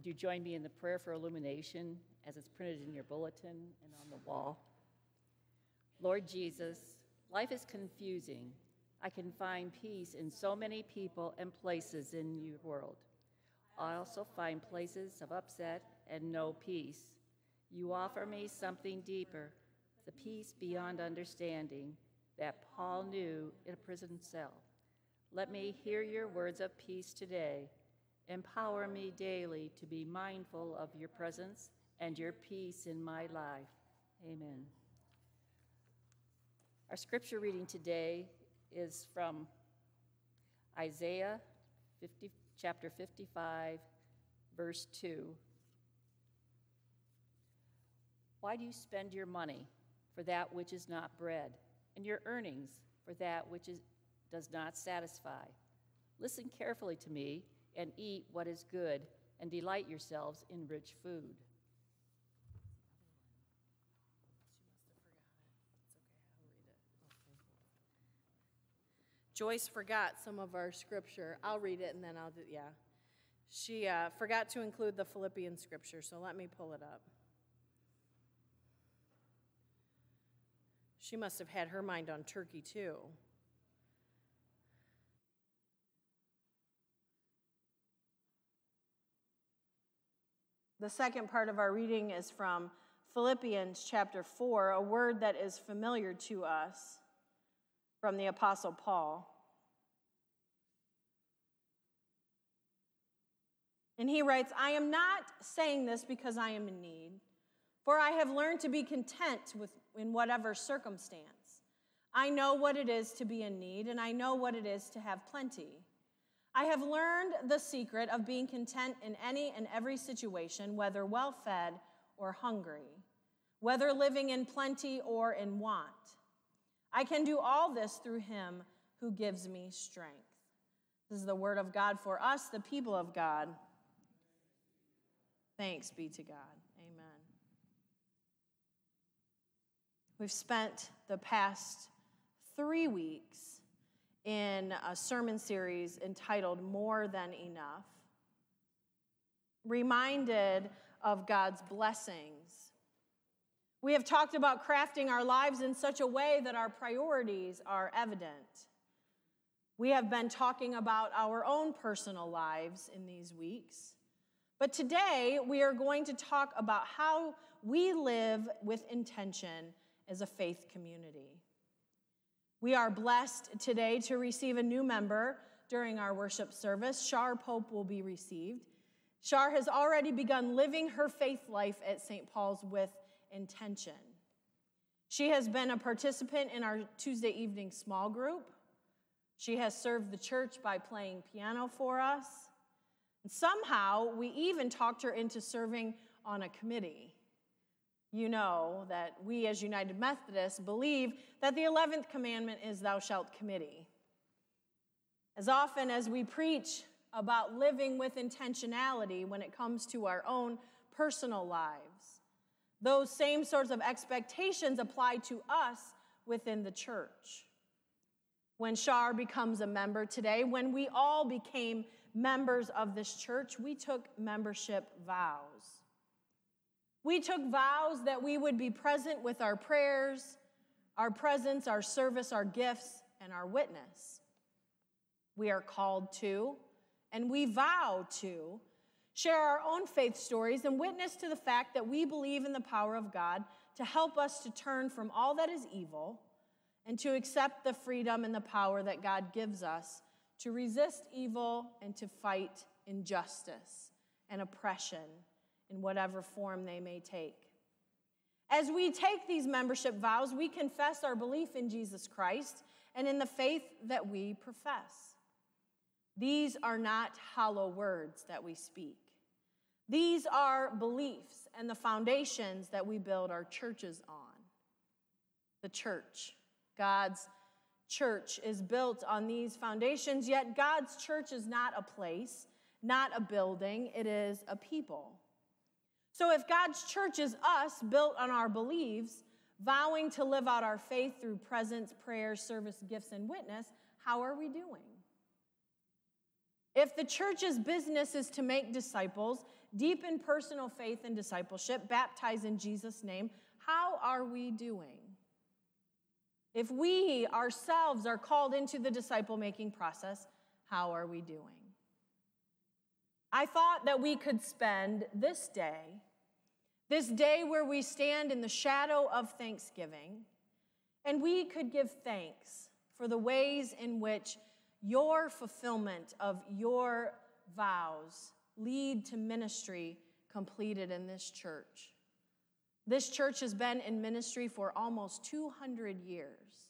Would you join me in the prayer for illumination as it's printed in your bulletin and on the wall? Lord Jesus, life is confusing. I can find peace in so many people and places in your world. I also find places of upset and no peace. You offer me something deeper, the peace beyond understanding that Paul knew in a prison cell. Let me hear your words of peace today. Empower me daily to be mindful of your presence and your peace in my life. Amen. Our scripture reading today is from Isaiah 50, chapter 55, verse 2. Why do you spend your money for that which is not bread, and your earnings for that which is, does not satisfy? Listen carefully to me and eat what is good, and delight yourselves in rich food. Joyce forgot some of our scripture. I'll read it and then I'll do, yeah. She uh, forgot to include the Philippian scripture, so let me pull it up. She must have had her mind on turkey too. The second part of our reading is from Philippians chapter 4, a word that is familiar to us from the Apostle Paul. And he writes, I am not saying this because I am in need, for I have learned to be content with, in whatever circumstance. I know what it is to be in need, and I know what it is to have plenty. I have learned the secret of being content in any and every situation, whether well fed or hungry, whether living in plenty or in want. I can do all this through him who gives me strength. This is the word of God for us, the people of God. Thanks be to God. Amen. We've spent the past three weeks in a sermon series entitled More Than Enough, reminded of God's blessings we have talked about crafting our lives in such a way that our priorities are evident. We have been talking about our own personal lives in these weeks. But today, we are going to talk about how we live with intention as a faith community. We are blessed today to receive a new member during our worship service. Char Pope will be received. Char has already begun living her faith life at St. Paul's with intention. She has been a participant in our Tuesday evening small group. She has served the church by playing piano for us. And somehow, we even talked her into serving on a committee. You know that we, as United Methodists, believe that the 11th commandment is Thou shalt committee. As often as we preach about living with intentionality when it comes to our own personal lives, those same sorts of expectations apply to us within the church. When Char becomes a member today, when we all became members of this church, we took membership vows. We took vows that we would be present with our prayers, our presence, our service, our gifts, and our witness. We are called to, and we vow to, share our own faith stories, and witness to the fact that we believe in the power of God to help us to turn from all that is evil and to accept the freedom and the power that God gives us to resist evil and to fight injustice and oppression in whatever form they may take. As we take these membership vows, we confess our belief in Jesus Christ and in the faith that we profess. These are not hollow words that we speak. These are beliefs and the foundations that we build our churches on. The church, God's church, is built on these foundations, yet God's church is not a place, not a building, it is a people. So if God's church is us, built on our beliefs, vowing to live out our faith through presence, prayer, service, gifts, and witness, how are we doing? If the church's business is to make disciples, deepen personal faith and discipleship, baptize in Jesus' name, how are we doing? If we ourselves are called into the disciple making process, how are we doing? I thought that we could spend this day, this day where we stand in the shadow of Thanksgiving, and we could give thanks for the ways in which your fulfillment of your vows lead to ministry completed in this church. This church has been in ministry for almost 200 years,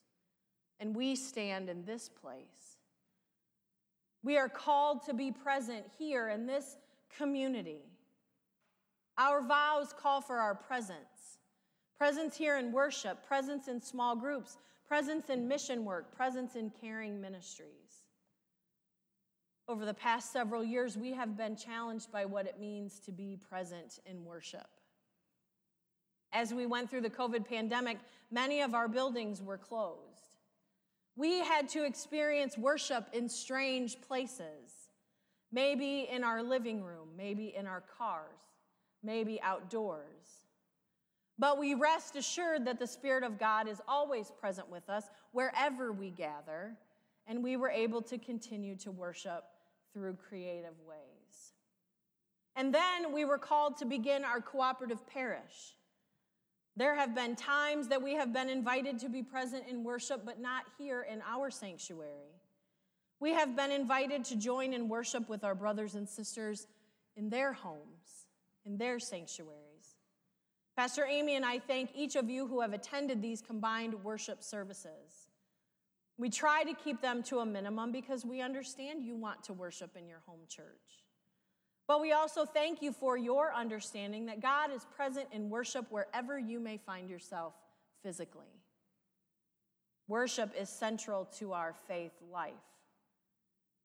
and we stand in this place. We are called to be present here in this community. Our vows call for our presence presence here in worship, presence in small groups, presence in mission work, presence in caring ministries. Over the past several years, we have been challenged by what it means to be present in worship. As we went through the COVID pandemic, many of our buildings were closed. We had to experience worship in strange places, maybe in our living room, maybe in our cars, maybe outdoors. But we rest assured that the Spirit of God is always present with us wherever we gather, and we were able to continue to worship through creative ways. And then we were called to begin our cooperative parish. There have been times that we have been invited to be present in worship, but not here in our sanctuary. We have been invited to join in worship with our brothers and sisters in their homes, in their sanctuaries. Pastor Amy and I thank each of you who have attended these combined worship services. We try to keep them to a minimum because we understand you want to worship in your home church. But we also thank you for your understanding that God is present in worship wherever you may find yourself physically. Worship is central to our faith life.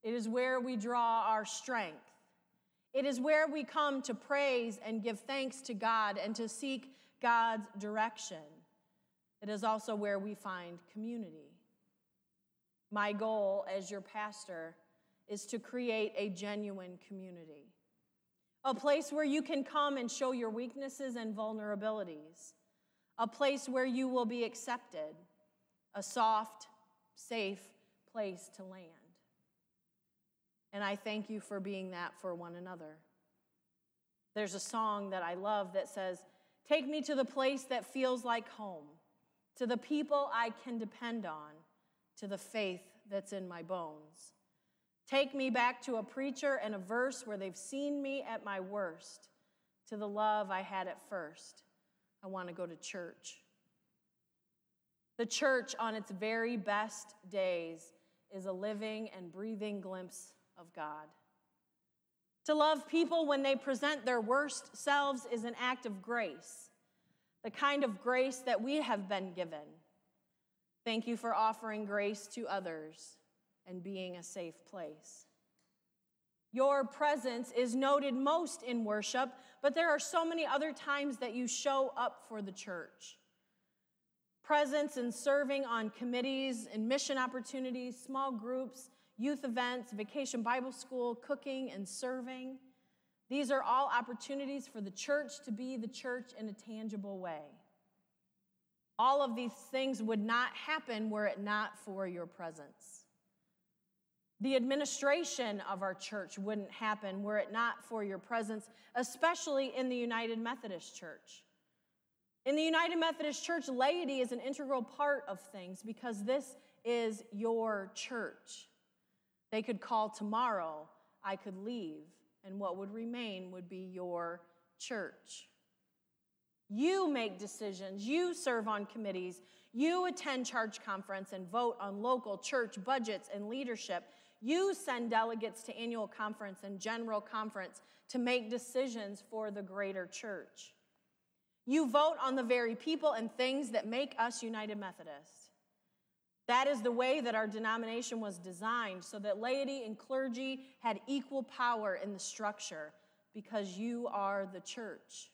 It is where we draw our strength. It is where we come to praise and give thanks to God and to seek God's direction. It is also where we find community. My goal as your pastor is to create a genuine community a place where you can come and show your weaknesses and vulnerabilities, a place where you will be accepted, a soft, safe place to land. And I thank you for being that for one another. There's a song that I love that says, Take me to the place that feels like home, to the people I can depend on, to the faith that's in my bones. Take me back to a preacher and a verse where they've seen me at my worst, to the love I had at first. I want to go to church. The church, on its very best days, is a living and breathing glimpse of God. To love people when they present their worst selves is an act of grace, the kind of grace that we have been given. Thank you for offering grace to others and being a safe place. Your presence is noted most in worship, but there are so many other times that you show up for the church. Presence in serving on committees and mission opportunities, small groups, youth events, vacation Bible school, cooking and serving. These are all opportunities for the church to be the church in a tangible way. All of these things would not happen were it not for your presence. The administration of our church wouldn't happen were it not for your presence, especially in the United Methodist Church. In the United Methodist Church, laity is an integral part of things because this is your church. They could call tomorrow, I could leave, and what would remain would be your church. You make decisions, you serve on committees, you attend church conference and vote on local church budgets and leadership. You send delegates to annual conference and general conference to make decisions for the greater church. You vote on the very people and things that make us United Methodist. That is the way that our denomination was designed so that laity and clergy had equal power in the structure because you are the church.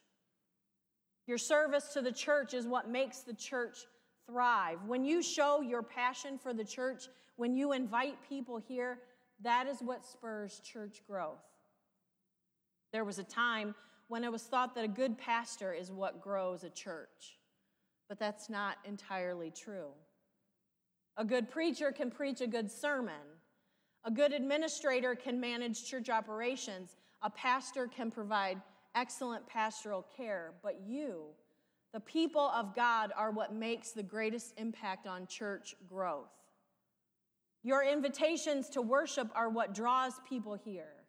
Your service to the church is what makes the church thrive. When you show your passion for the church, when you invite people here, That is what spurs church growth. There was a time when it was thought that a good pastor is what grows a church, but that's not entirely true. A good preacher can preach a good sermon. A good administrator can manage church operations. A pastor can provide excellent pastoral care. But you, the people of God, are what makes the greatest impact on church growth. Your invitations to worship are what draws people here.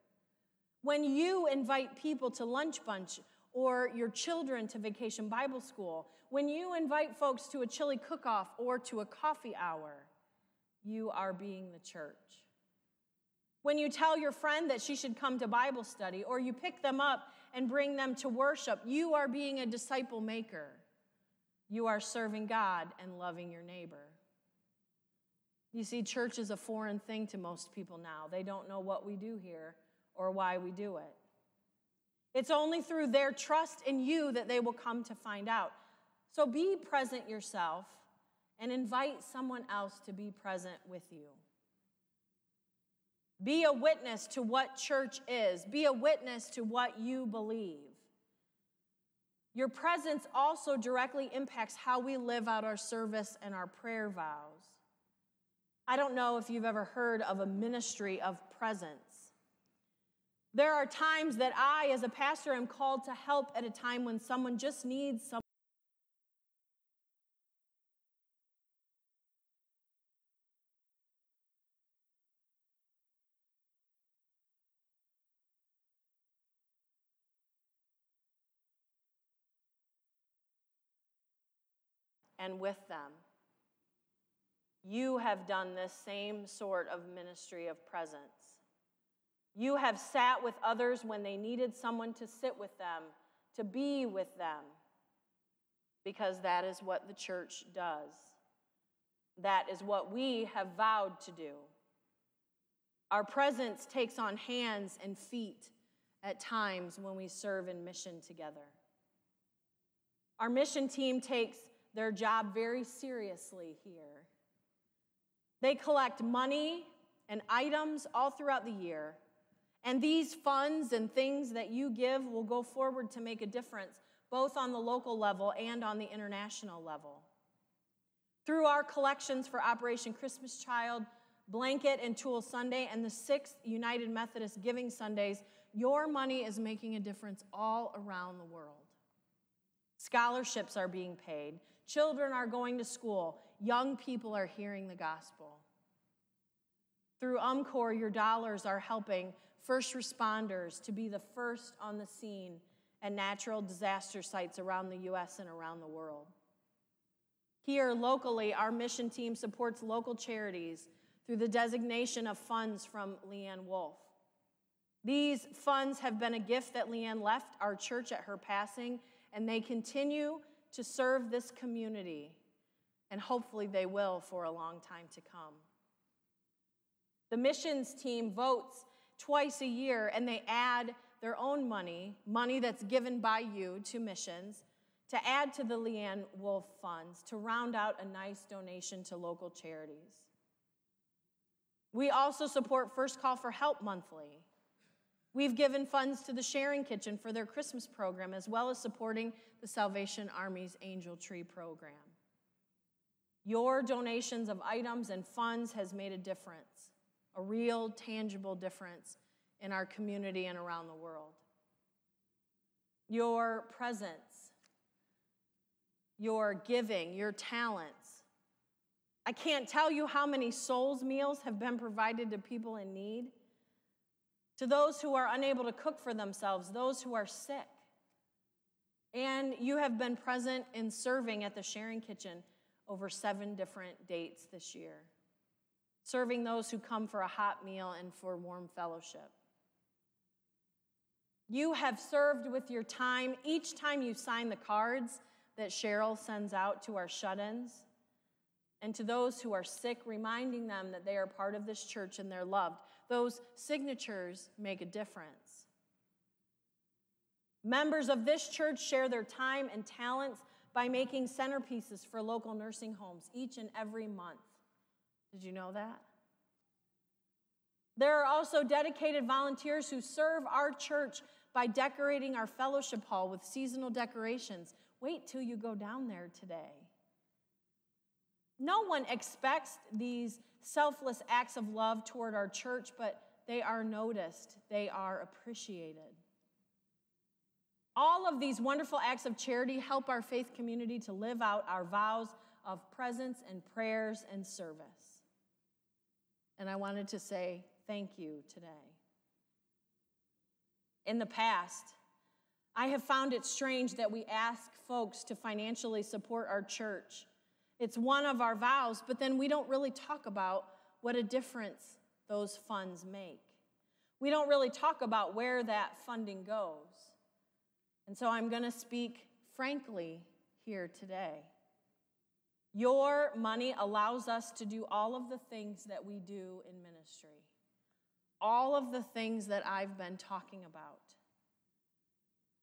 When you invite people to lunch bunch or your children to vacation Bible school, when you invite folks to a chili cook off or to a coffee hour, you are being the church. When you tell your friend that she should come to Bible study or you pick them up and bring them to worship, you are being a disciple maker. You are serving God and loving your neighbor. You see, church is a foreign thing to most people now. They don't know what we do here or why we do it. It's only through their trust in you that they will come to find out. So be present yourself and invite someone else to be present with you. Be a witness to what church is, be a witness to what you believe. Your presence also directly impacts how we live out our service and our prayer vows. I don't know if you've ever heard of a ministry of presence. There are times that I, as a pastor, am called to help at a time when someone just needs some. And with them. You have done this same sort of ministry of presence. You have sat with others when they needed someone to sit with them, to be with them, because that is what the church does. That is what we have vowed to do. Our presence takes on hands and feet at times when we serve in mission together. Our mission team takes their job very seriously here. They collect money and items all throughout the year. And these funds and things that you give will go forward to make a difference, both on the local level and on the international level. Through our collections for Operation Christmas Child, Blanket and Tool Sunday, and the sixth United Methodist Giving Sundays, your money is making a difference all around the world. Scholarships are being paid, children are going to school, young people are hearing the gospel. Through UMCOR, your dollars are helping first responders to be the first on the scene at natural disaster sites around the U.S. and around the world. Here, locally, our mission team supports local charities through the designation of funds from Leanne Wolf. These funds have been a gift that Leanne left our church at her passing, and they continue to serve this community and hopefully they will for a long time to come. The missions team votes twice a year and they add their own money, money that's given by you to missions, to add to the Leanne Wolf funds to round out a nice donation to local charities. We also support First Call for Help monthly. We've given funds to the Sharing Kitchen for their Christmas program, as well as supporting the Salvation Army's Angel Tree program. Your donations of items and funds has made a difference, a real, tangible difference in our community and around the world. Your presence, your giving, your talents. I can't tell you how many souls meals have been provided to people in need, to those who are unable to cook for themselves, those who are sick. And you have been present in serving at the Sharing Kitchen over seven different dates this year, serving those who come for a hot meal and for warm fellowship. You have served with your time each time you sign the cards that Cheryl sends out to our shut ins and to those who are sick, reminding them that they are part of this church and they're loved. Those signatures make a difference. Members of this church share their time and talents by making centerpieces for local nursing homes each and every month. Did you know that? There are also dedicated volunteers who serve our church by decorating our fellowship hall with seasonal decorations. Wait till you go down there today. No one expects these selfless acts of love toward our church, but they are noticed, they are appreciated. All of these wonderful acts of charity help our faith community to live out our vows of presence and prayers and service. And I wanted to say thank you today. In the past, I have found it strange that we ask folks to financially support our church. It's one of our vows, but then we don't really talk about what a difference those funds make. We don't really talk about where that funding goes. And so I'm going to speak frankly here today. Your money allows us to do all of the things that we do in ministry, all of the things that I've been talking about.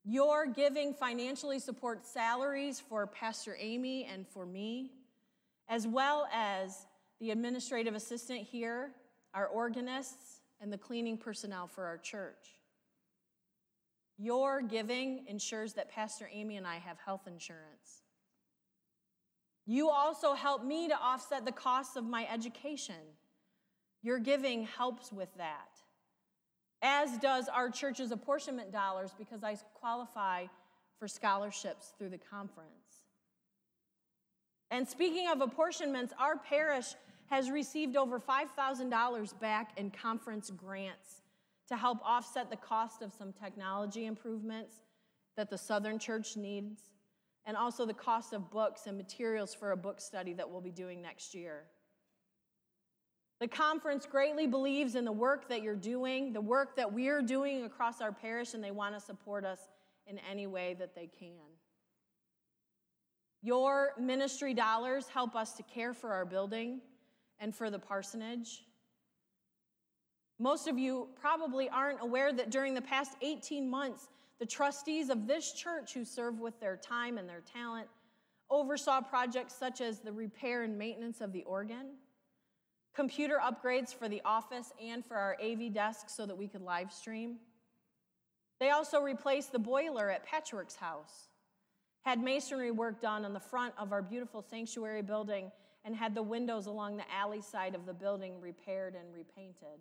Your giving financially supports salaries for Pastor Amy and for me, as well as the administrative assistant here, our organists, and the cleaning personnel for our church. Your giving ensures that Pastor Amy and I have health insurance. You also help me to offset the costs of my education. Your giving helps with that, as does our church's apportionment dollars because I qualify for scholarships through the conference. And speaking of apportionments, our parish has received over $5,000 back in conference grants to help offset the cost of some technology improvements that the Southern Church needs, and also the cost of books and materials for a book study that we'll be doing next year. The conference greatly believes in the work that you're doing, the work that we're doing across our parish, and they want to support us in any way that they can. Your ministry dollars help us to care for our building and for the parsonage. Most of you probably aren't aware that during the past 18 months, the trustees of this church who serve with their time and their talent oversaw projects such as the repair and maintenance of the organ, computer upgrades for the office and for our AV desk so that we could live stream. They also replaced the boiler at Patchwork's house, had masonry work done on the front of our beautiful sanctuary building, and had the windows along the alley side of the building repaired and repainted.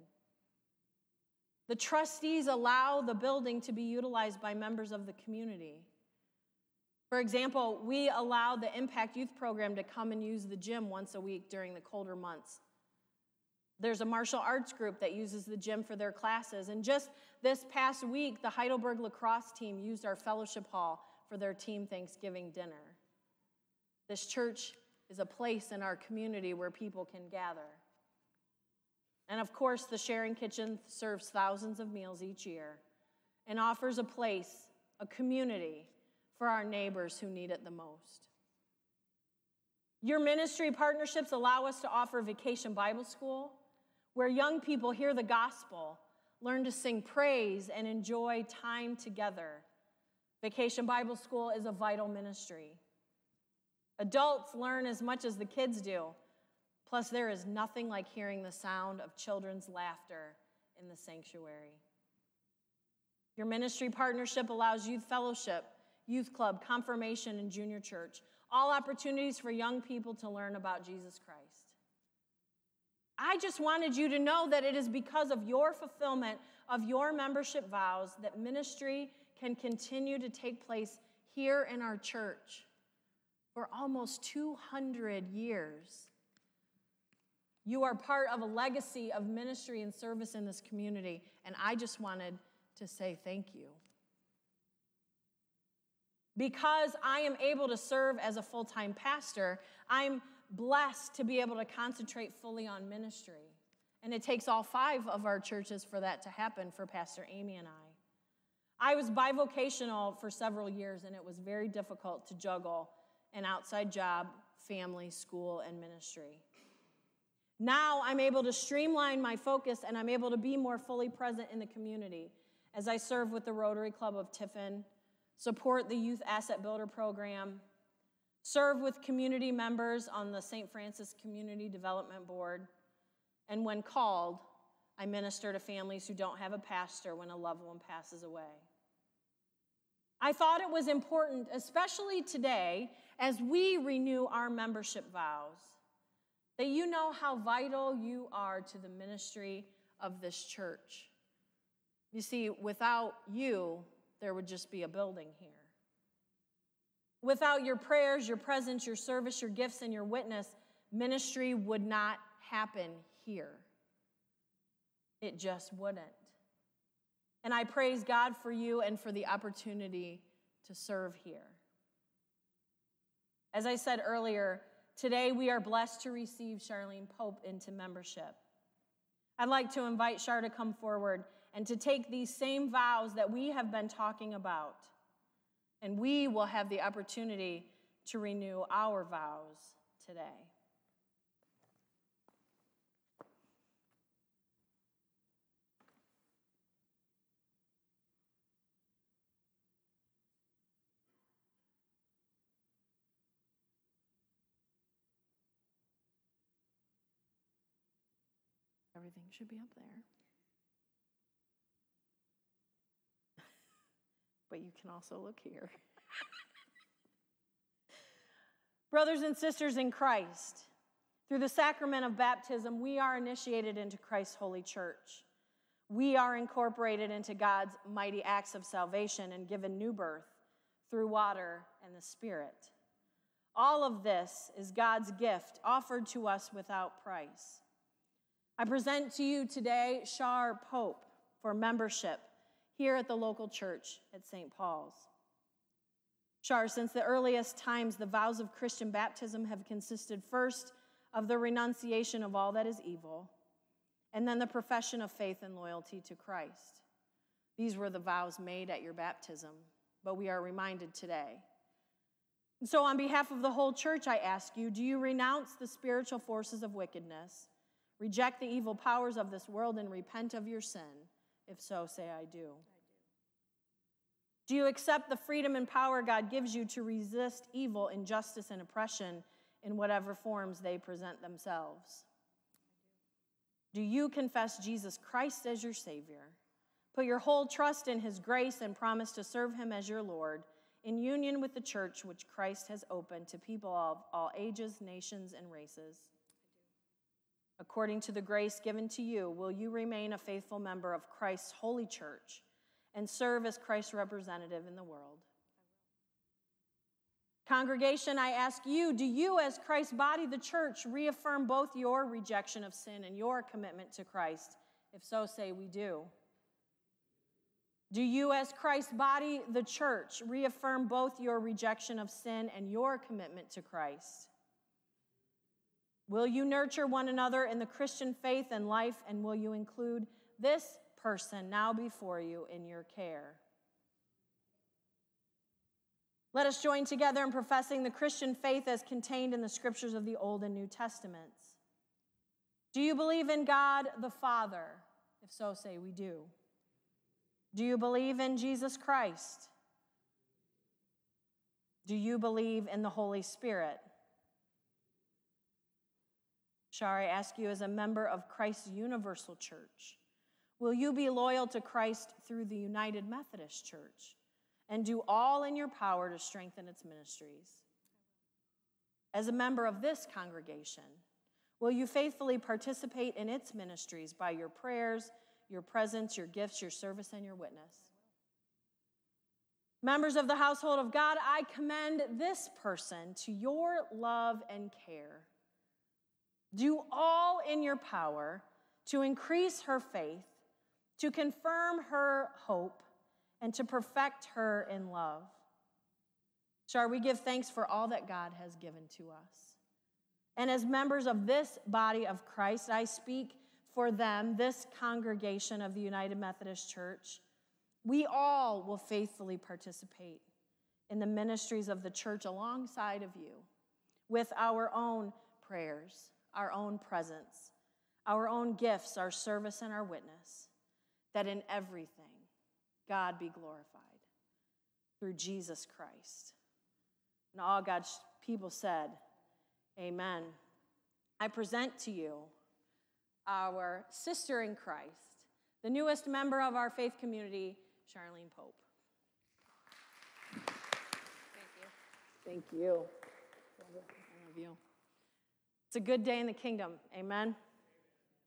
The trustees allow the building to be utilized by members of the community. For example, we allow the Impact Youth Program to come and use the gym once a week during the colder months. There's a martial arts group that uses the gym for their classes. And just this past week, the Heidelberg lacrosse team used our fellowship hall for their team Thanksgiving dinner. This church is a place in our community where people can gather. And of course, the Sharing Kitchen serves thousands of meals each year and offers a place, a community for our neighbors who need it the most. Your ministry partnerships allow us to offer Vacation Bible School, where young people hear the gospel, learn to sing praise, and enjoy time together. Vacation Bible School is a vital ministry. Adults learn as much as the kids do. Plus, there is nothing like hearing the sound of children's laughter in the sanctuary. Your ministry partnership allows youth fellowship, youth club, confirmation, and junior church, all opportunities for young people to learn about Jesus Christ. I just wanted you to know that it is because of your fulfillment of your membership vows that ministry can continue to take place here in our church for almost 200 years. You are part of a legacy of ministry and service in this community, and I just wanted to say thank you. Because I am able to serve as a full time pastor, I'm blessed to be able to concentrate fully on ministry. And it takes all five of our churches for that to happen for Pastor Amy and I. I was bivocational for several years, and it was very difficult to juggle an outside job, family, school, and ministry. Now I'm able to streamline my focus and I'm able to be more fully present in the community as I serve with the Rotary Club of Tiffin, support the Youth Asset Builder Program, serve with community members on the St. Francis Community Development Board, and when called, I minister to families who don't have a pastor when a loved one passes away. I thought it was important, especially today, as we renew our membership vows, that you know how vital you are to the ministry of this church. You see, without you, there would just be a building here. Without your prayers, your presence, your service, your gifts, and your witness, ministry would not happen here. It just wouldn't. And I praise God for you and for the opportunity to serve here. As I said earlier, today we are blessed to receive Charlene Pope into membership. I'd like to invite Char to come forward and to take these same vows that we have been talking about, and we will have the opportunity to renew our vows today. Everything should be up there. but you can also look here. Brothers and sisters in Christ, through the sacrament of baptism, we are initiated into Christ's holy church. We are incorporated into God's mighty acts of salvation and given new birth through water and the Spirit. All of this is God's gift offered to us without price. I present to you today Char Pope for membership here at the local church at St. Paul's. Char, since the earliest times, the vows of Christian baptism have consisted first of the renunciation of all that is evil, and then the profession of faith and loyalty to Christ. These were the vows made at your baptism, but we are reminded today. And so, on behalf of the whole church, I ask you do you renounce the spiritual forces of wickedness? Reject the evil powers of this world and repent of your sin. If so, say, I do. Do you accept the freedom and power God gives you to resist evil, injustice, and oppression in whatever forms they present themselves? Do you confess Jesus Christ as your Savior? Put your whole trust in His grace and promise to serve Him as your Lord in union with the church which Christ has opened to people of all ages, nations, and races. According to the grace given to you, will you remain a faithful member of Christ's holy church and serve as Christ's representative in the world? Congregation, I ask you, do you, as Christ's body, the church, reaffirm both your rejection of sin and your commitment to Christ? If so, say we do. Do you, as Christ's body, the church, reaffirm both your rejection of sin and your commitment to Christ? Will you nurture one another in the Christian faith and life, and will you include this person now before you in your care? Let us join together in professing the Christian faith as contained in the scriptures of the Old and New Testaments. Do you believe in God the Father? If so, say we do. Do you believe in Jesus Christ? Do you believe in the Holy Spirit? Char, I ask you as a member of Christ's universal church, will you be loyal to Christ through the United Methodist Church and do all in your power to strengthen its ministries? As a member of this congregation, will you faithfully participate in its ministries by your prayers, your presence, your gifts, your service, and your witness? Members of the household of God, I commend this person to your love and care. Do all in your power to increase her faith, to confirm her hope, and to perfect her in love. Shall we give thanks for all that God has given to us? And as members of this body of Christ, I speak for them, this congregation of the United Methodist Church. We all will faithfully participate in the ministries of the church alongside of you with our own prayers our own presence, our own gifts, our service, and our witness, that in everything God be glorified through Jesus Christ. And all God's people said, Amen. I present to you our sister in Christ, the newest member of our faith community, Charlene Pope. Thank you. Thank you. I love you. It's a good day in the kingdom. Amen.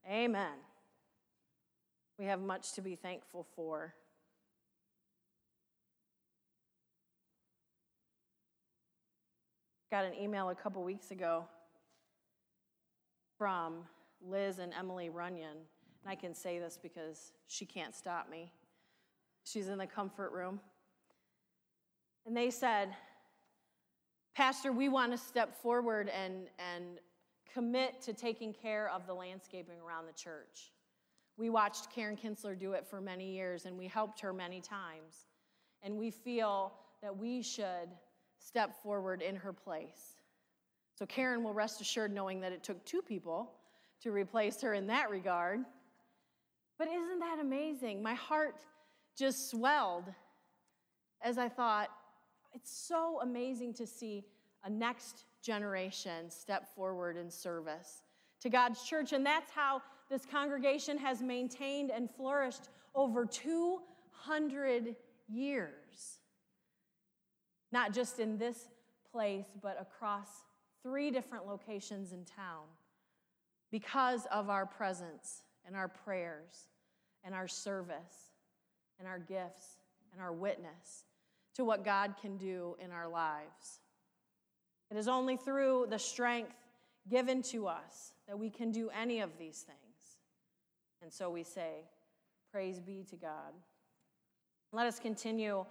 Amen. We have much to be thankful for. Got an email a couple weeks ago from Liz and Emily Runyon. And I can say this because she can't stop me. She's in the comfort room. And they said, Pastor, we want to step forward and, and commit to taking care of the landscaping around the church. We watched Karen Kinsler do it for many years, and we helped her many times. And we feel that we should step forward in her place. So Karen will rest assured knowing that it took two people to replace her in that regard. But isn't that amazing? My heart just swelled as I thought, it's so amazing to see a next generation step forward in service to God's church. And that's how this congregation has maintained and flourished over 200 years. Not just in this place, but across three different locations in town because of our presence and our prayers and our service and our gifts and our witness to what God can do in our lives. It is only through the strength given to us that we can do any of these things. And so we say, Praise be to God. Let us continue